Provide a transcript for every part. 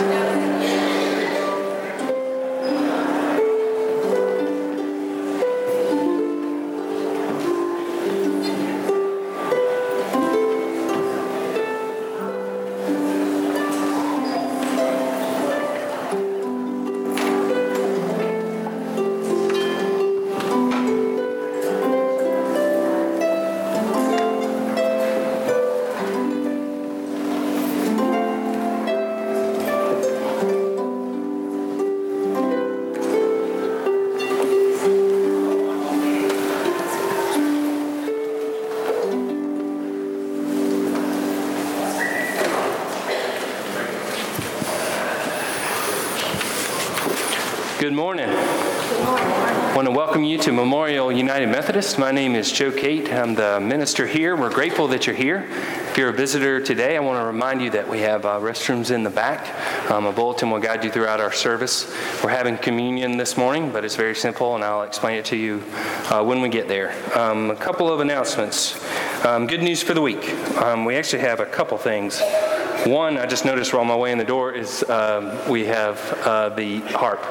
Yeah. Good morning. I want to welcome you to Memorial United Methodist. My name is Joe Kate. I'm the minister here. We're grateful that you're here. If you're a visitor today, I want to remind you that we have uh, restrooms in the back. Um, a bulletin will guide you throughout our service. We're having communion this morning, but it's very simple, and I'll explain it to you uh, when we get there. Um, a couple of announcements. Um, good news for the week. Um, we actually have a couple things. One, I just noticed on my way in the door, is um, we have uh, the harp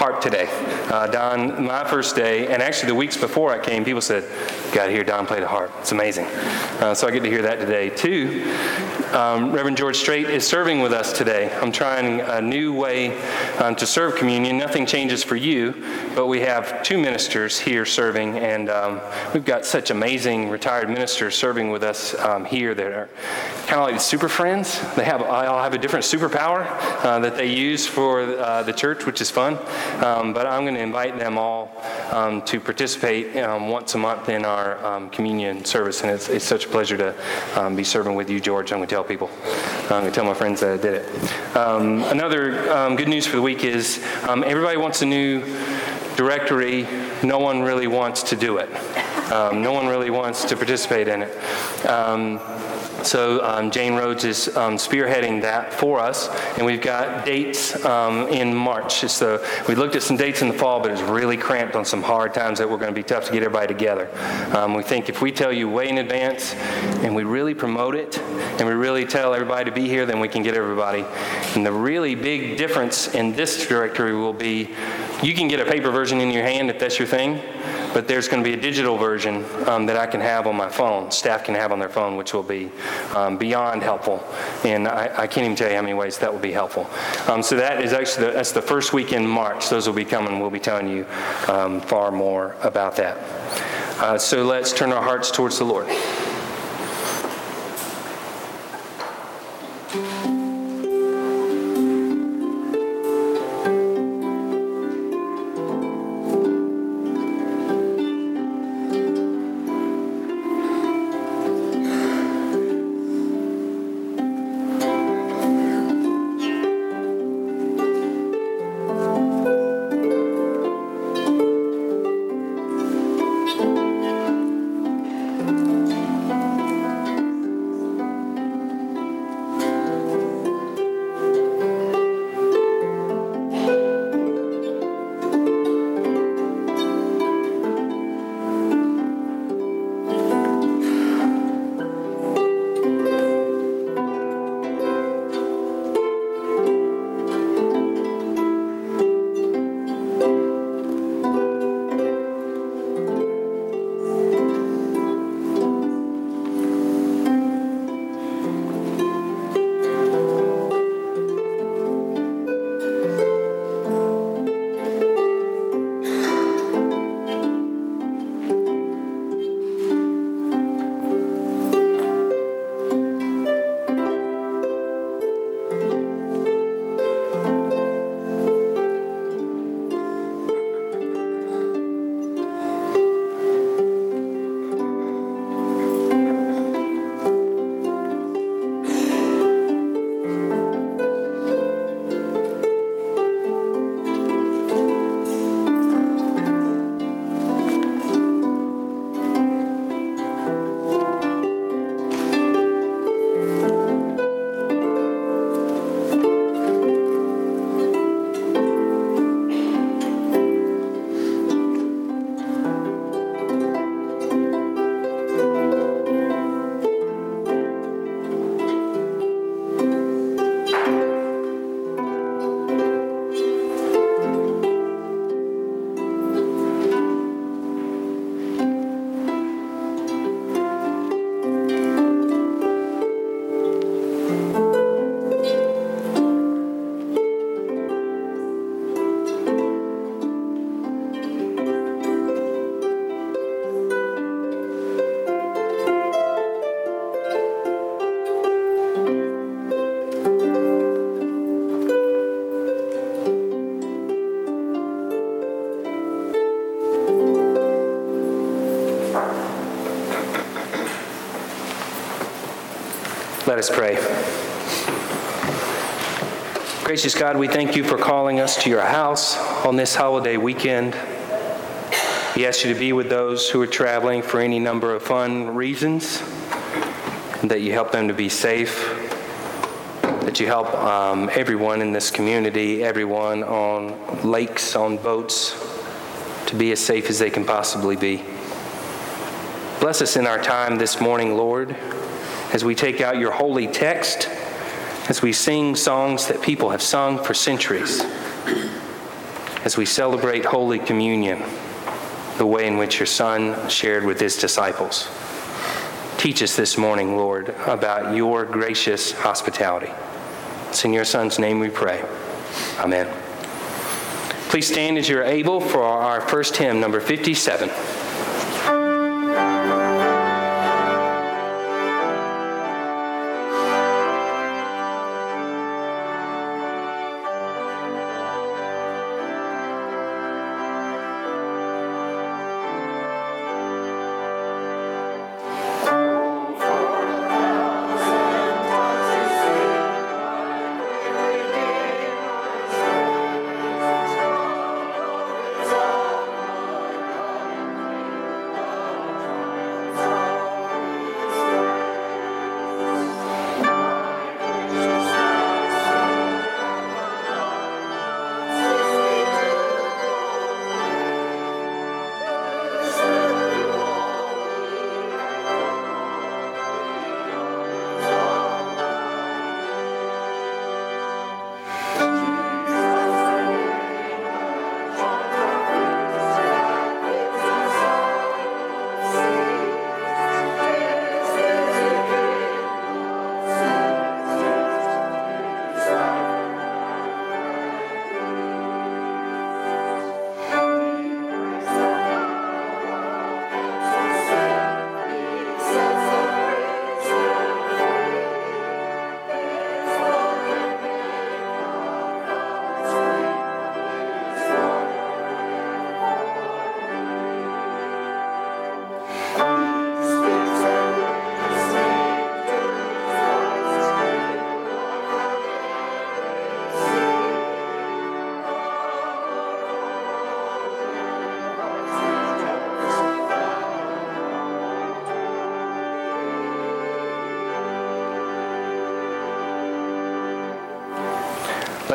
harp today. Uh, Don, my first day, and actually the weeks before I came, people said, "Got to hear Don play the harp. It's amazing." Uh, so I get to hear that today. too. um, Reverend George Strait is serving with us today. I'm trying a new way um, to serve communion. Nothing changes for you, but we have two ministers here serving, and um, we've got such amazing retired ministers serving with us um, here that are kind of like the super friends. They have all have a different superpower uh, that they use for uh, the church, which is fun. Um, but I'm going to invite them all um, to participate um, once a month in our um, communion service, and it's, it's, such a pleasure to um, be serving with you, George. I'm going to tell people. I'm going to tell my friends that I did it. Um, another good news for the week is everybody wants a new directory. No one really wants to do it. no one really wants to participate in it. So um, Jane Rhodes is um, spearheading that for us, and we've got dates um, in March. So we looked at some dates in the fall, but it's really cramped on some hard times that we're going to be tough to get everybody together. Um, we think if we tell you way in advance, and we really promote it, and we really tell everybody to be here, then we can get everybody. And the really big difference in this directory will be you can get a paper version in your hand if that's your thing but there's going to be a digital version um, that I can have on my phone, staff can have on their phone, which will be um, beyond helpful. And I, I, can't even tell you how many ways that will be helpful. Um, so that is actually the, that's the first week in March. Those will be coming. We'll be telling you um, far more about that. Uh, so let's turn our hearts towards the Lord. Us pray. Gracious God, we thank you for calling us to your house on this holiday weekend. We ask you to be with those who are traveling for any number of fun reasons, and that you help them to be safe, that you help um, everyone in this community, everyone on lakes, on boats, to be as safe as they can possibly be. Bless us in our time this morning, Lord, as we take out your holy text as we sing songs that people have sung for centuries, as we celebrate Holy Communion, the way in which your Son shared with his disciples. Teach us this morning, Lord, about your gracious hospitality. It's in your Son's name we pray. Amen. Please stand as you're able for our first hymn, number 57.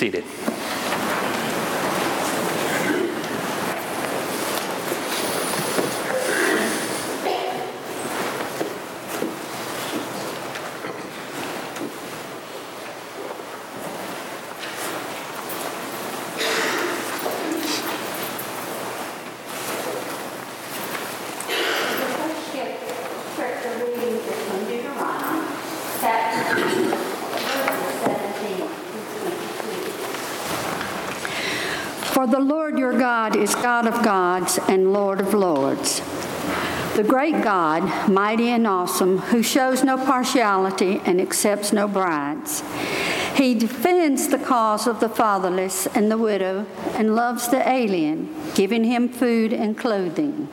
Seated. the Lord your God is God of gods and Lord of lords. The great God, mighty and awesome, who shows no partiality and accepts no bribes. He defends the cause of the fatherless and the widow and loves the alien, giving him food and clothing.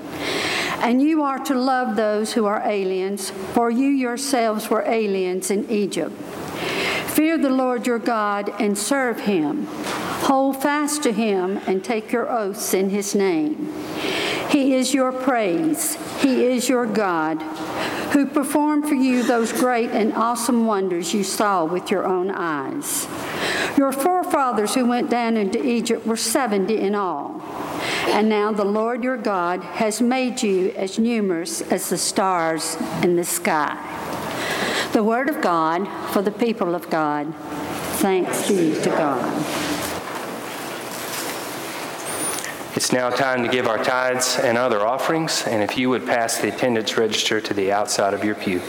And you are to love those who are aliens, for you yourselves were aliens in Egypt. Fear the Lord your God and serve him. Hold fast to him and take your oaths in his name. He is your praise. He is your God, who performed for you those great and awesome wonders you saw with your own eyes. Your forefathers who went down into Egypt were 70 in all. And now the Lord your God has made you as numerous as the stars in the sky. The word of God for the people of God. Thanks be to God. It's now time to give our tithes and other offerings, and if you would pass the attendance register to the outside of your pew.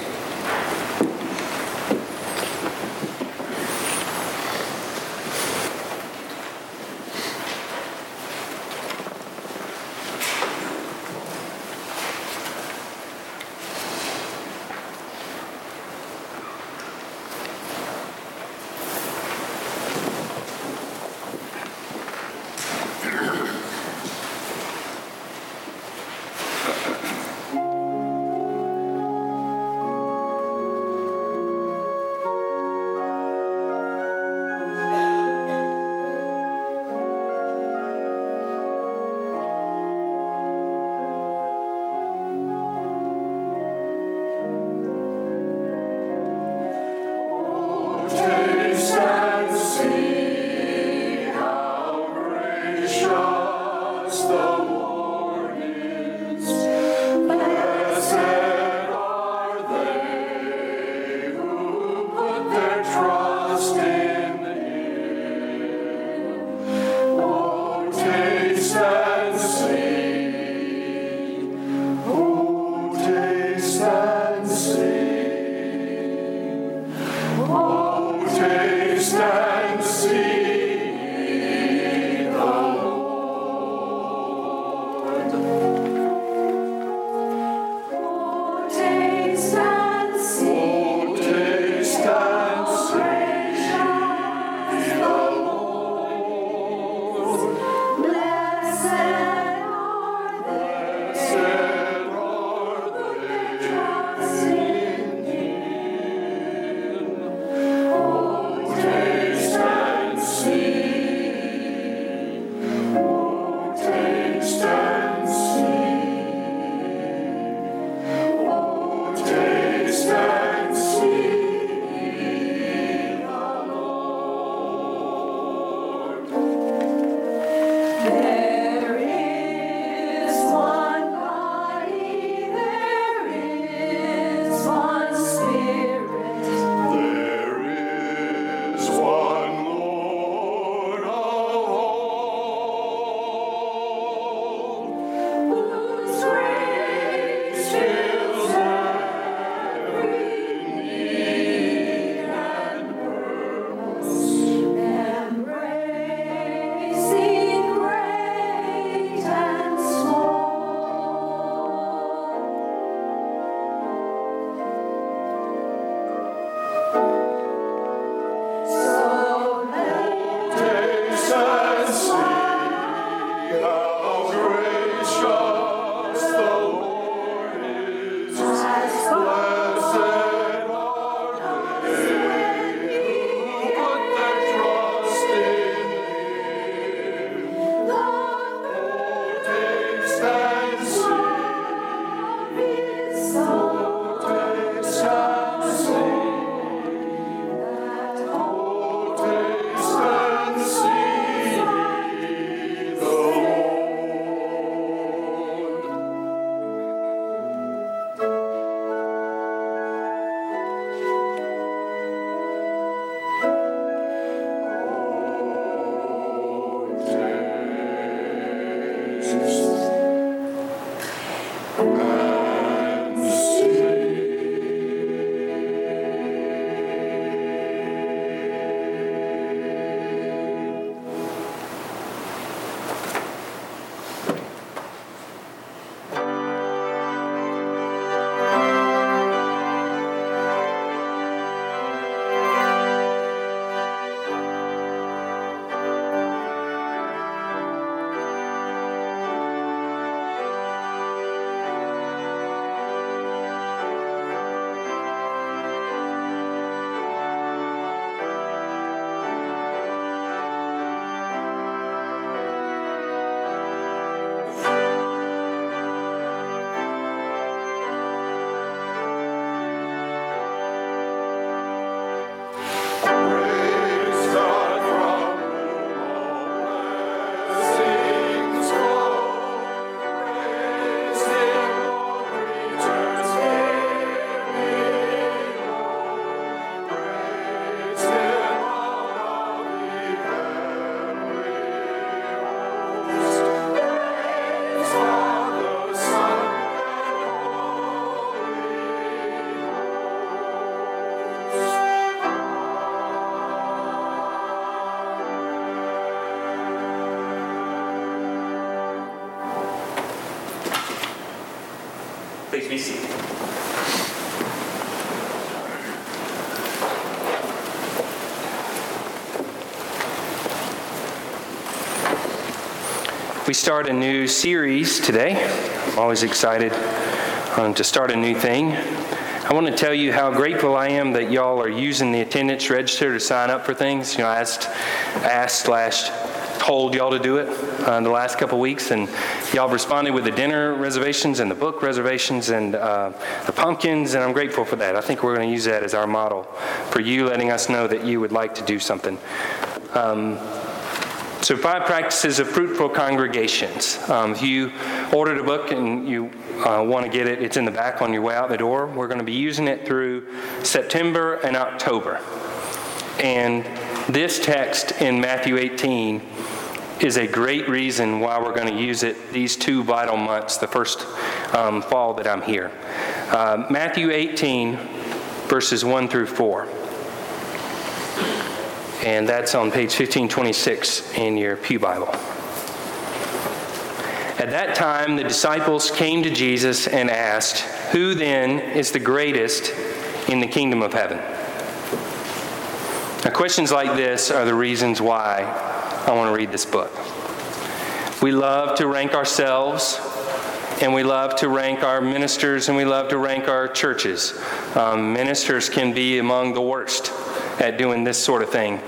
We start a new series today. I'm always excited um, to start a new thing. I want to tell you how grateful I am that y'all are using the attendance register to sign up for things. You know, I asked, asked told y'all to do it uh, the last couple weeks, and y'all responded with the dinner reservations and the book reservations and uh, the pumpkins, and I'm grateful for that. I think we're going to use that as our model for you, letting us know that you would like to do something. Um, so, five practices of fruitful congregations. Um, if you ordered a book and you uh, want to get it, it's in the back on your way out the door. We're going to be using it through September and October. And this text in Matthew 18 is a great reason why we're going to use it these two vital months, the first um, fall that I'm here. Uh, Matthew 18, verses 1 through 4 and that's on page 1526 in your Pew Bible. At that time, the disciples came to Jesus and asked, Who then is the greatest in the kingdom of heaven? Now, questions like this are the reasons why I want to read this book. We love to rank ourselves, and we love to rank our ministers, and we love to rank our churches. Um, ministers can be among the worst at doing this sort of thing.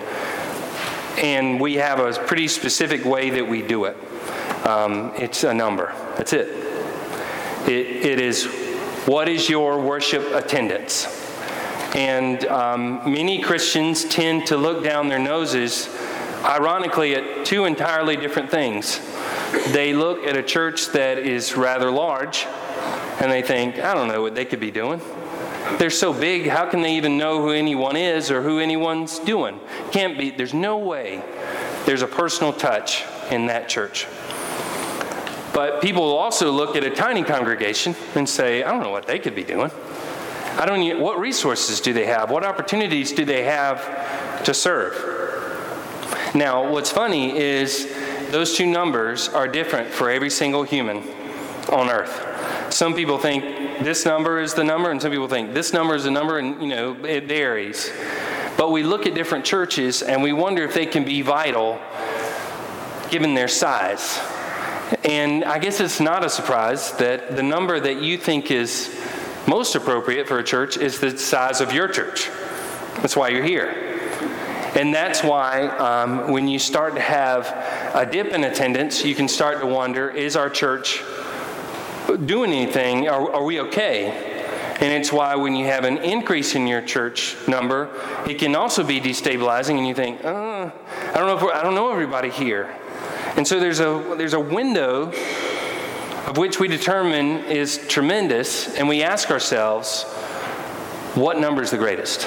And we have a pretty specific way that we do it. Um, it's a number. That's it. it. It is what is your worship attendance? And um, many Christians tend to look down their noses, ironically, at two entirely different things. They look at a church that is rather large and they think, I don't know what they could be doing. They're so big, how can they even know who anyone is or who anyone's doing? Can't be, there's no way there's a personal touch in that church. But people will also look at a tiny congregation and say, I don't know what they could be doing. I don't know what resources do they have? What opportunities do they have to serve? Now, what's funny is those two numbers are different for every single human on earth. Some people think this number is the number, and some people think this number is the number, and you know, it varies. But we look at different churches and we wonder if they can be vital given their size. And I guess it's not a surprise that the number that you think is most appropriate for a church is the size of your church. That's why you're here. And that's why um, when you start to have a dip in attendance, you can start to wonder is our church doing anything? Are, are we okay? And it's why when you have an increase in your church number, it can also be destabilizing, and you think, uh, I don't know if I don't know everybody here. And so there's a there's a window of which we determine is tremendous, and we ask ourselves, what number is the greatest?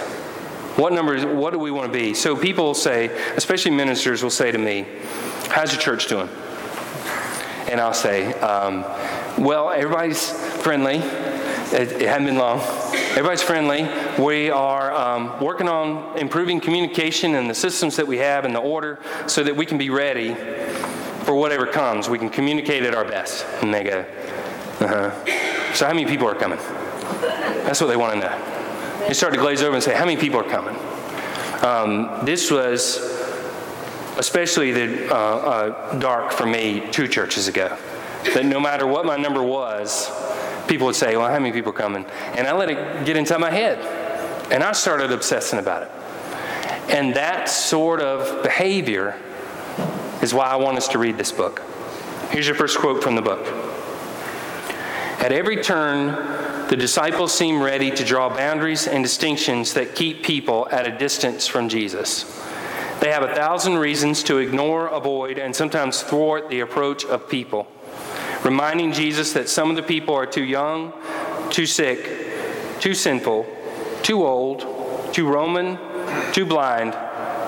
What number is, what do we want to be? So people say, especially ministers will say to me, How's your church doing? And I'll say, um, well, everybody's friendly. It, it, hasn't been long. Everybody's friendly. We are um, working on improving communication and the systems that we have and the order so that we can be ready for whatever comes. We can communicate at our best. And they go, uh huh. So, how many people are coming? That's what they want to know. They start to glaze over and say, How many people are coming? Um, this was especially the, uh, uh, dark for me two churches ago that no matter what my number was, people would say, Well, how many people are coming? And I let it get inside my head. And I started obsessing about it. And that sort of behavior is why I want us to read this book. Here's your first quote from the book At every turn, the disciples seem ready to draw boundaries and distinctions that keep people at a distance from Jesus. They have a thousand reasons to ignore, avoid, and sometimes thwart the approach of people reminding Jesus that some of the people are too young, too sick, too sinful, too old, too Roman, too blind,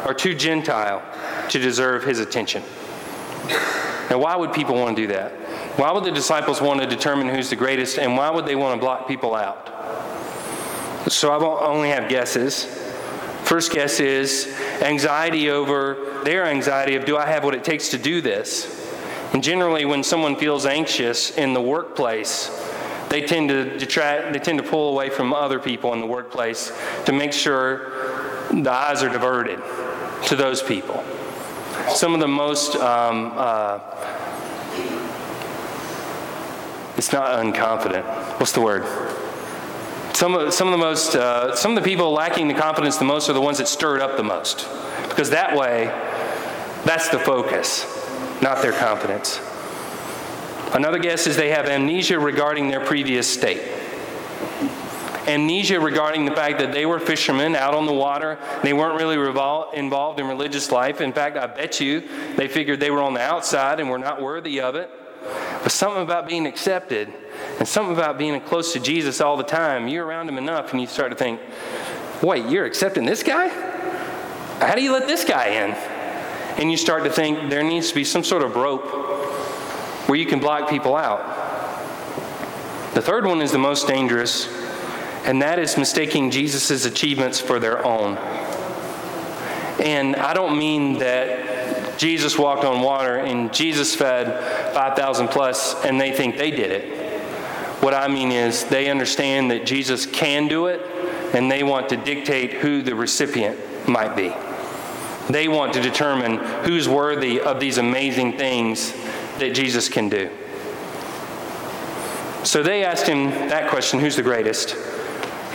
or too Gentile to deserve his attention. Now, why would people want to do that? Why would the disciples want to determine who's the greatest, and why would they want to block people out? So I won't only have guesses. First guess is anxiety over their anxiety of do I have what it takes to do this? And generally, when someone feels anxious in the workplace, they tend to detract, they tend to pull away from other people in the workplace to make sure the eyes are diverted to those people. Some of the most, um, uh, it's not unconfident. What's the word? Some of, some of the most, uh, some of the people lacking the confidence the most are the ones that stir it up the most. Because that way, that's the focus, not their confidence. Another guess is they have amnesia regarding their previous state. Amnesia regarding the fact that they were fishermen out on the water. They weren't really revol- involved in religious life. In fact, I bet you they figured they were on the outside and were not worthy of it. But something about being accepted and something about being close to Jesus all the time, you're around him enough and you start to think, wait, you're accepting this guy? How do you let this guy in? And you start to think there needs to be some sort of rope where you can block people out. The third one is the most dangerous, and that is mistaking Jesus' achievements for their own. And I don't mean that Jesus walked on water and Jesus fed 5,000 plus and they think they did it. What I mean is they understand that Jesus can do it and they want to dictate who the recipient might be. They want to determine who's worthy of these amazing things that Jesus can do. So they asked him that question who's the greatest?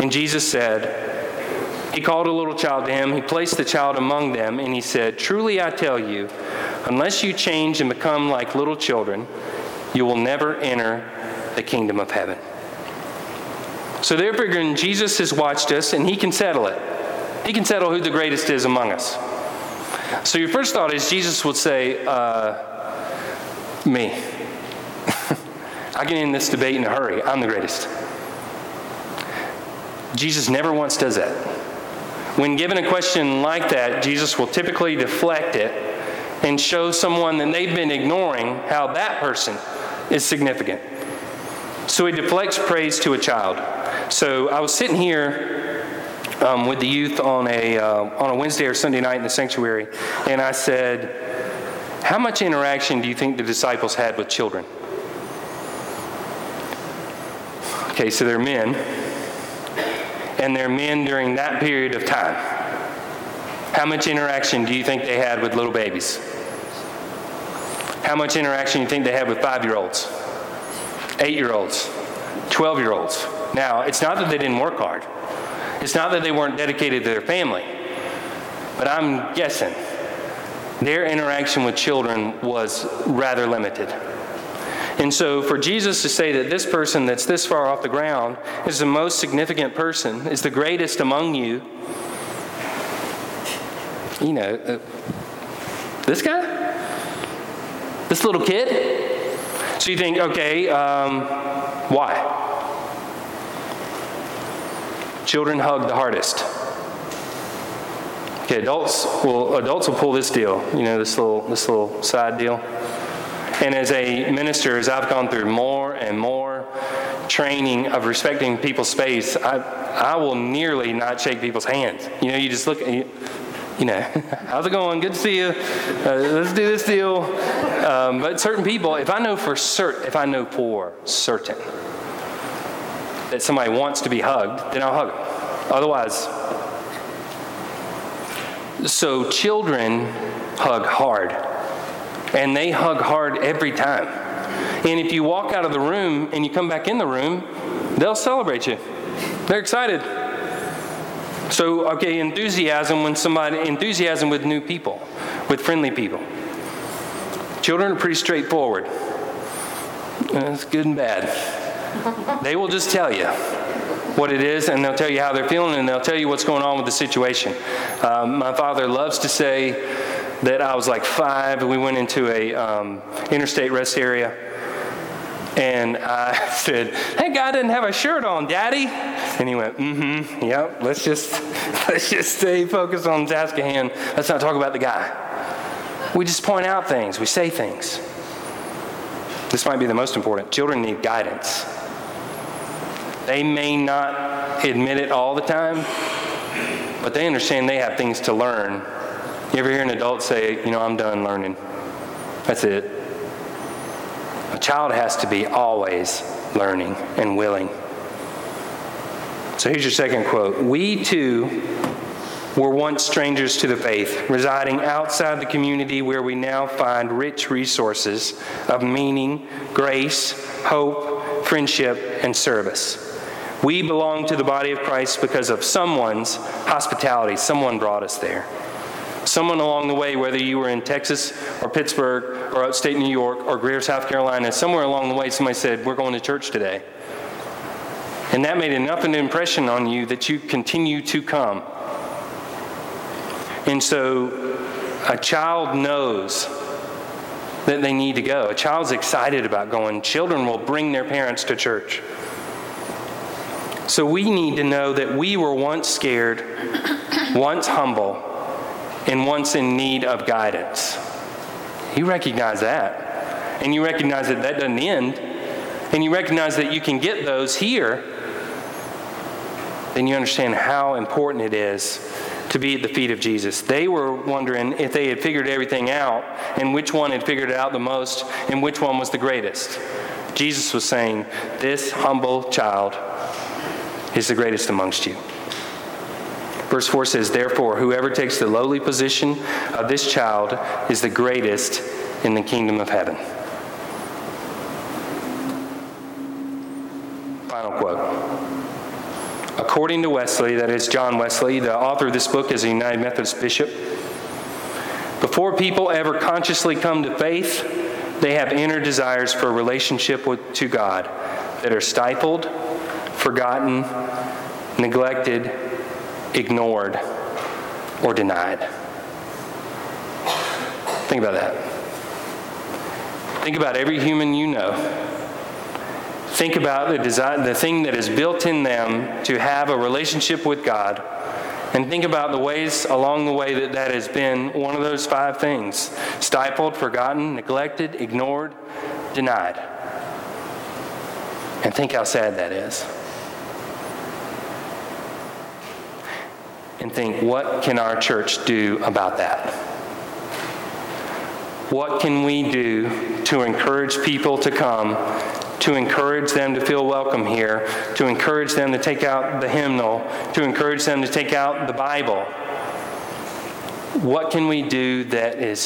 And Jesus said, He called a little child to him, he placed the child among them, and he said, Truly I tell you, unless you change and become like little children, you will never enter the kingdom of heaven. So they're figuring Jesus has watched us and he can settle it. He can settle who the greatest is among us. So your first thought is Jesus would say, uh, me. I get in this debate in a hurry. I'm the greatest. Jesus never once does that. When given a question like that, Jesus will typically deflect it and show someone that they've been ignoring how that person is significant. So he deflects praise to a child. So I was sitting here um, with the youth on a, uh, on a Wednesday or Sunday night in the sanctuary, and I said, how much interaction do you think the disciples had with children? Okay, so they're men, and they're men during that period of time. How much interaction do you think they had with little babies? How much interaction do you think they had with five year olds, eight year olds, 12 year olds? Now, it's not that they didn't work hard, it's not that they weren't dedicated to their family, but I'm guessing their interaction with children was rather limited. And so, for Jesus to say that this person that's this far off the ground is the most significant person, is the greatest among you, you know, uh, this guy? This little kid? So you think, okay, um, why? Children hug the hardest. Okay, adults will adults will pull this deal, you know, this little this little side deal. And as a minister, as I've gone through more and more training of respecting people's space, I I will nearly not shake people's hands. You know, you just look. You, you know, how's it going? Good to see you. Uh, let's do this deal. Um, but certain people, if I know for certain, if I know for certain that somebody wants to be hugged, then I'll hug them. Otherwise, so children hug hard, and they hug hard every time. And if you walk out of the room and you come back in the room, they'll celebrate you. They're excited. So, okay, enthusiasm when somebody, enthusiasm with new people, with friendly people. Children are pretty straightforward. It's good and bad. They will just tell you what it is, and they'll tell you how they're feeling, and they'll tell you what's going on with the situation. Um, my father loves to say that I was like five, and we went into a um, interstate rest area, and I said, "That guy didn't have a shirt on, Daddy," and he went, "Mm-hmm, yep. Let's just let's just stay focused on the task at hand. Let's not talk about the guy." We just point out things. We say things. This might be the most important. Children need guidance. They may not admit it all the time, but they understand they have things to learn. You ever hear an adult say, you know, I'm done learning? That's it. A child has to be always learning and willing. So here's your second quote We too were once strangers to the faith, residing outside the community where we now find rich resources of meaning, grace, hope, friendship, and service. We belong to the body of Christ because of someone's hospitality. Someone brought us there. Someone along the way, whether you were in Texas or Pittsburgh or upstate New York or Greer, South Carolina, somewhere along the way, somebody said, We're going to church today. And that made enough of an impression on you that you continue to come. And so a child knows that they need to go. A child's excited about going. Children will bring their parents to church. So we need to know that we were once scared, once humble, and once in need of guidance. You recognize that. And you recognize that that doesn't end. And you recognize that you can get those here. Then you understand how important it is to be at the feet of Jesus. They were wondering if they had figured everything out and which one had figured it out the most and which one was the greatest. Jesus was saying, This humble child is the greatest amongst you. Verse 4 says, Therefore, whoever takes the lowly position of this child is the greatest in the kingdom of heaven. Final quote. According to Wesley, that is John Wesley, the author of this book is a United Methodist bishop, before people ever consciously come to faith, they have inner desires for a relationship with, to God that are stifled forgotten, neglected, ignored, or denied. Think about that. Think about every human you know. Think about the, design, the thing that is built in them to have a relationship with God. And think about the ways along the way that that has been one of those five things stifled, forgotten, neglected, ignored, denied. And think how sad that is. And think, what can our church do about that? What can we do to encourage people to come, to encourage them to feel welcome here, to encourage them to take out the hymnal, to encourage them to take out the Bible? What can we do that is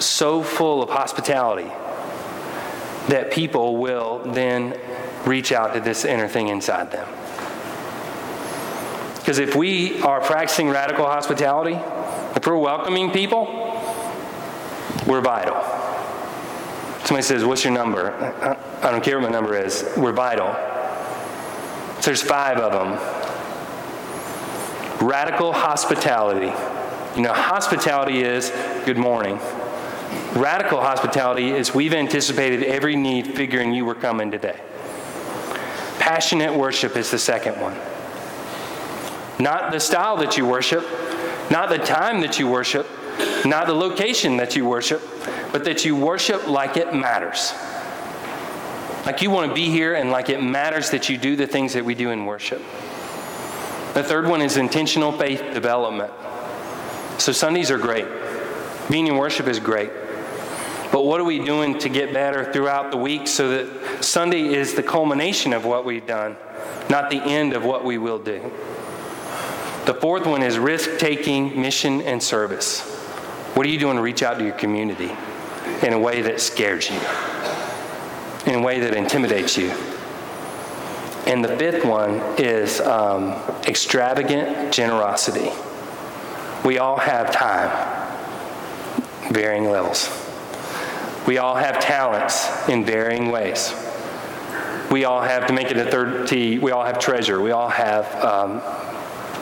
so full of hospitality that people will then reach out to this inner thing inside them? Because if we are practicing radical hospitality, if we're welcoming people, we're vital. Somebody says, What's your number? I don't care what my number is. We're vital. So there's five of them. Radical hospitality. You know, hospitality is good morning. Radical hospitality is we've anticipated every need figuring you were coming today. Passionate worship is the second one. Not the style that you worship, not the time that you worship, not the location that you worship, but that you worship like it matters. Like you want to be here and like it matters that you do the things that we do in worship. The third one is intentional faith development. So Sundays are great. Being in worship is great. But what are we doing to get better throughout the week so that Sunday is the culmination of what we've done, not the end of what we will do? The fourth one is risk taking, mission, and service. What are you doing to reach out to your community in a way that scares you, in a way that intimidates you? And the fifth one is um, extravagant generosity. We all have time, varying levels. We all have talents in varying ways. We all have, to make it a third T, we all have treasure. We all have um,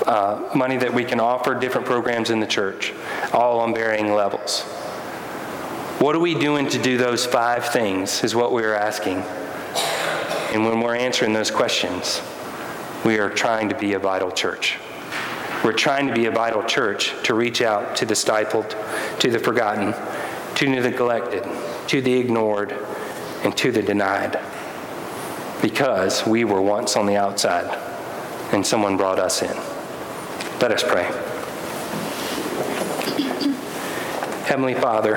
uh, money that we can offer different programs in the church, all on varying levels. What are we doing to do those five things, is what we are asking. And when we're answering those questions, we are trying to be a vital church. We're trying to be a vital church to reach out to the stifled, to the forgotten, to the neglected, to the ignored, and to the denied. Because we were once on the outside and someone brought us in. Let us pray. Heavenly Father,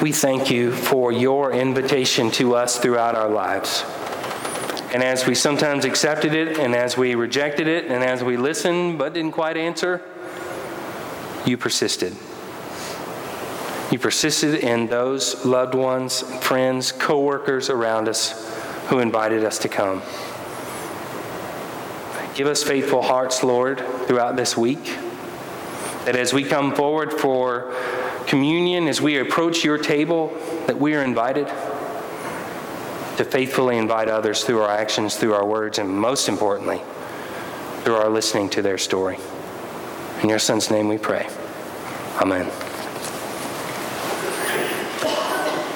we thank you for your invitation to us throughout our lives. And as we sometimes accepted it, and as we rejected it, and as we listened but didn't quite answer, you persisted. You persisted in those loved ones, friends, coworkers around us who invited us to come. Give us faithful hearts, Lord, throughout this week. That as we come forward for communion, as we approach your table, that we are invited to faithfully invite others through our actions, through our words, and most importantly, through our listening to their story. In your Son's name we pray. Amen.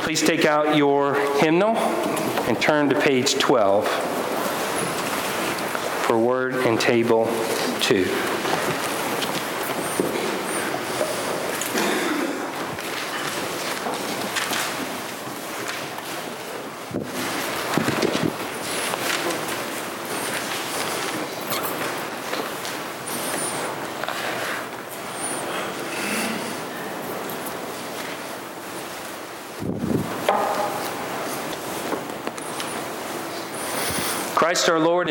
Please take out your hymnal and turn to page 12 for Word and Table 2. Christ our Lord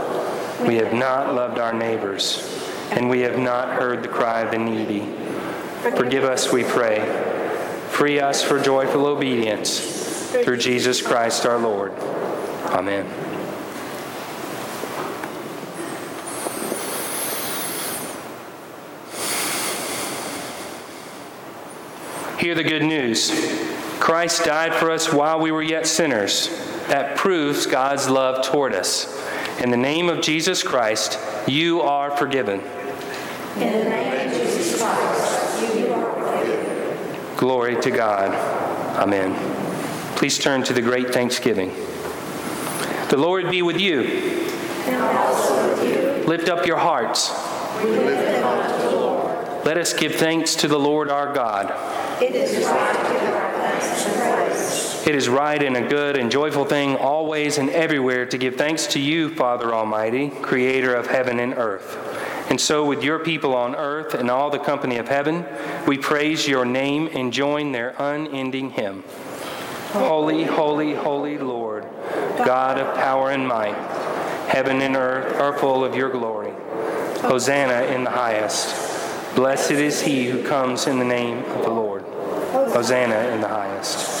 We have not loved our neighbors, and we have not heard the cry of the needy. Forgive us, we pray. Free us for joyful obedience through Jesus Christ our Lord. Amen. Hear the good news. Christ died for us while we were yet sinners. That proves God's love toward us. In the name of Jesus Christ, you are forgiven. In the name of Jesus Christ, you are forgiven. Glory to God. Amen. Please turn to the great thanksgiving. The Lord be with you. And also with you. Lift up your hearts. We lift them up to the Lord. Let us give thanks to the Lord our God. It is right to give our thanks and praise. It is right and a good and joyful thing always and everywhere to give thanks to you, Father Almighty, creator of heaven and earth. And so, with your people on earth and all the company of heaven, we praise your name and join their unending hymn. Holy, holy, holy Lord, God of power and might, heaven and earth are full of your glory. Hosanna in the highest. Blessed is he who comes in the name of the Lord. Hosanna in the highest.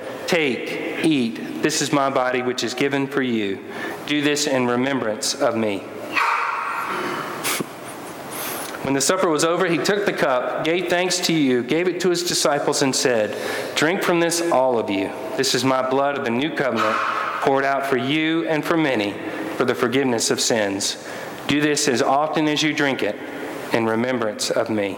Take, eat. This is my body, which is given for you. Do this in remembrance of me. When the supper was over, he took the cup, gave thanks to you, gave it to his disciples, and said, Drink from this, all of you. This is my blood of the new covenant, poured out for you and for many for the forgiveness of sins. Do this as often as you drink it in remembrance of me.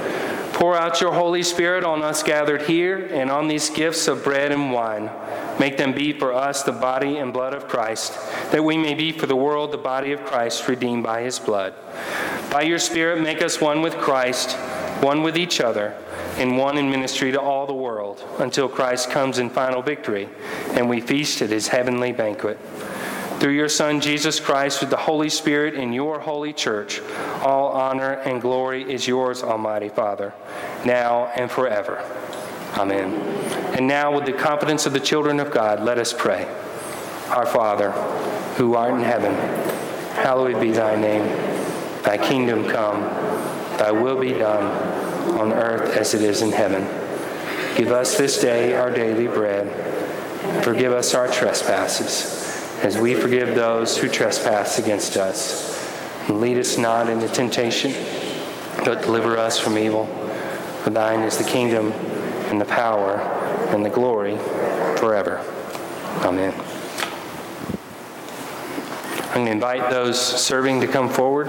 Pour out your Holy Spirit on us gathered here and on these gifts of bread and wine Make them be for us the body and blood of Christ, that we may be for the world the body of Christ redeemed by his blood. By your Spirit, make us one with Christ, one with each other, and one in ministry to all the world, until Christ comes in final victory and we feast at his heavenly banquet. Through your Son, Jesus Christ, with the Holy Spirit in your holy church, all honor and glory is yours, Almighty Father, now and forever. Amen. And now, with the confidence of the children of God, let us pray. Our Father, who art in heaven, hallowed be thy name. Thy kingdom come, thy will be done, on earth as it is in heaven. Give us this day our daily bread. Forgive us our trespasses, as we forgive those who trespass against us. Lead us not into temptation, but deliver us from evil. For thine is the kingdom, and the power, and the glory forever. Amen. I'm going to invite those serving to come forward.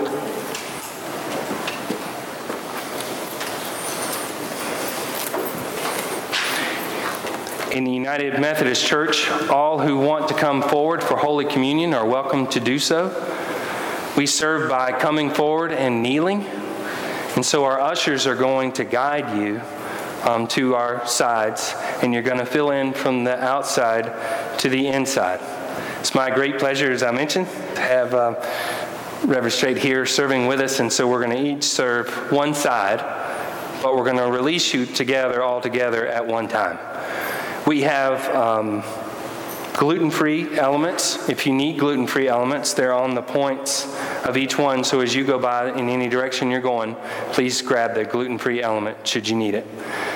In the United Methodist Church, all who want to come forward for Holy Communion are welcome to do so. We serve by coming forward and kneeling, and so our ushers are going to guide you um, to our sides, and you're going to fill in from the outside to the inside. It's my great pleasure, as I mentioned, to have uh, Reverend Straight here serving with us, and so we're going to each serve one side, but we're going to release you together, all together at one time. We have um, gluten-free elements. If you need gluten-free elements, they're on the points of each one. So as you go by in any direction you're going, please grab the gluten-free element should you need it.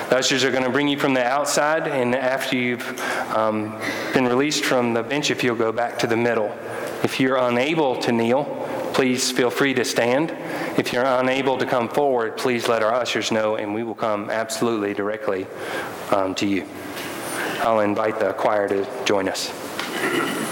The ushers are going to bring you from the outside, and after you've um, been released from the bench, if you'll go back to the middle. If you're unable to kneel, please feel free to stand. If you're unable to come forward, please let our ushers know, and we will come absolutely directly um, to you. I'll invite the choir to join us.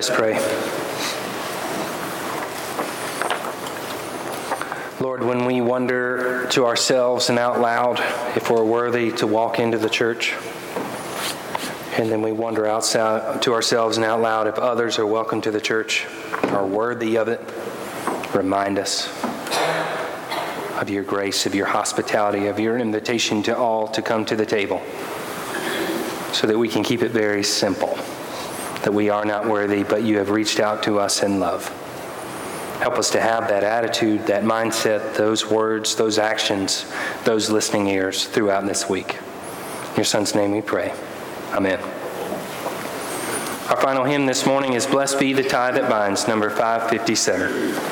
Us pray. Lord, when we wonder to ourselves and out loud if we're worthy to walk into the church, and then we wonder outside to ourselves and out loud if others are welcome to the church, are worthy of it, remind us of your grace, of your hospitality, of your invitation to all to come to the table, so that we can keep it very simple that we are not worthy, but you have reached out to us in love. Help us to have that attitude, that mindset, those words, those actions, those listening ears throughout this week. In your son's name we pray. Amen. Our final hymn this morning is Blessed Be the Tie That Binds, number 557.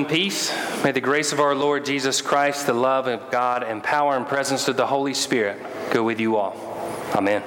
In peace. May the grace of our Lord Jesus Christ, the love of God, and power and presence of the Holy Spirit go with you all. Amen.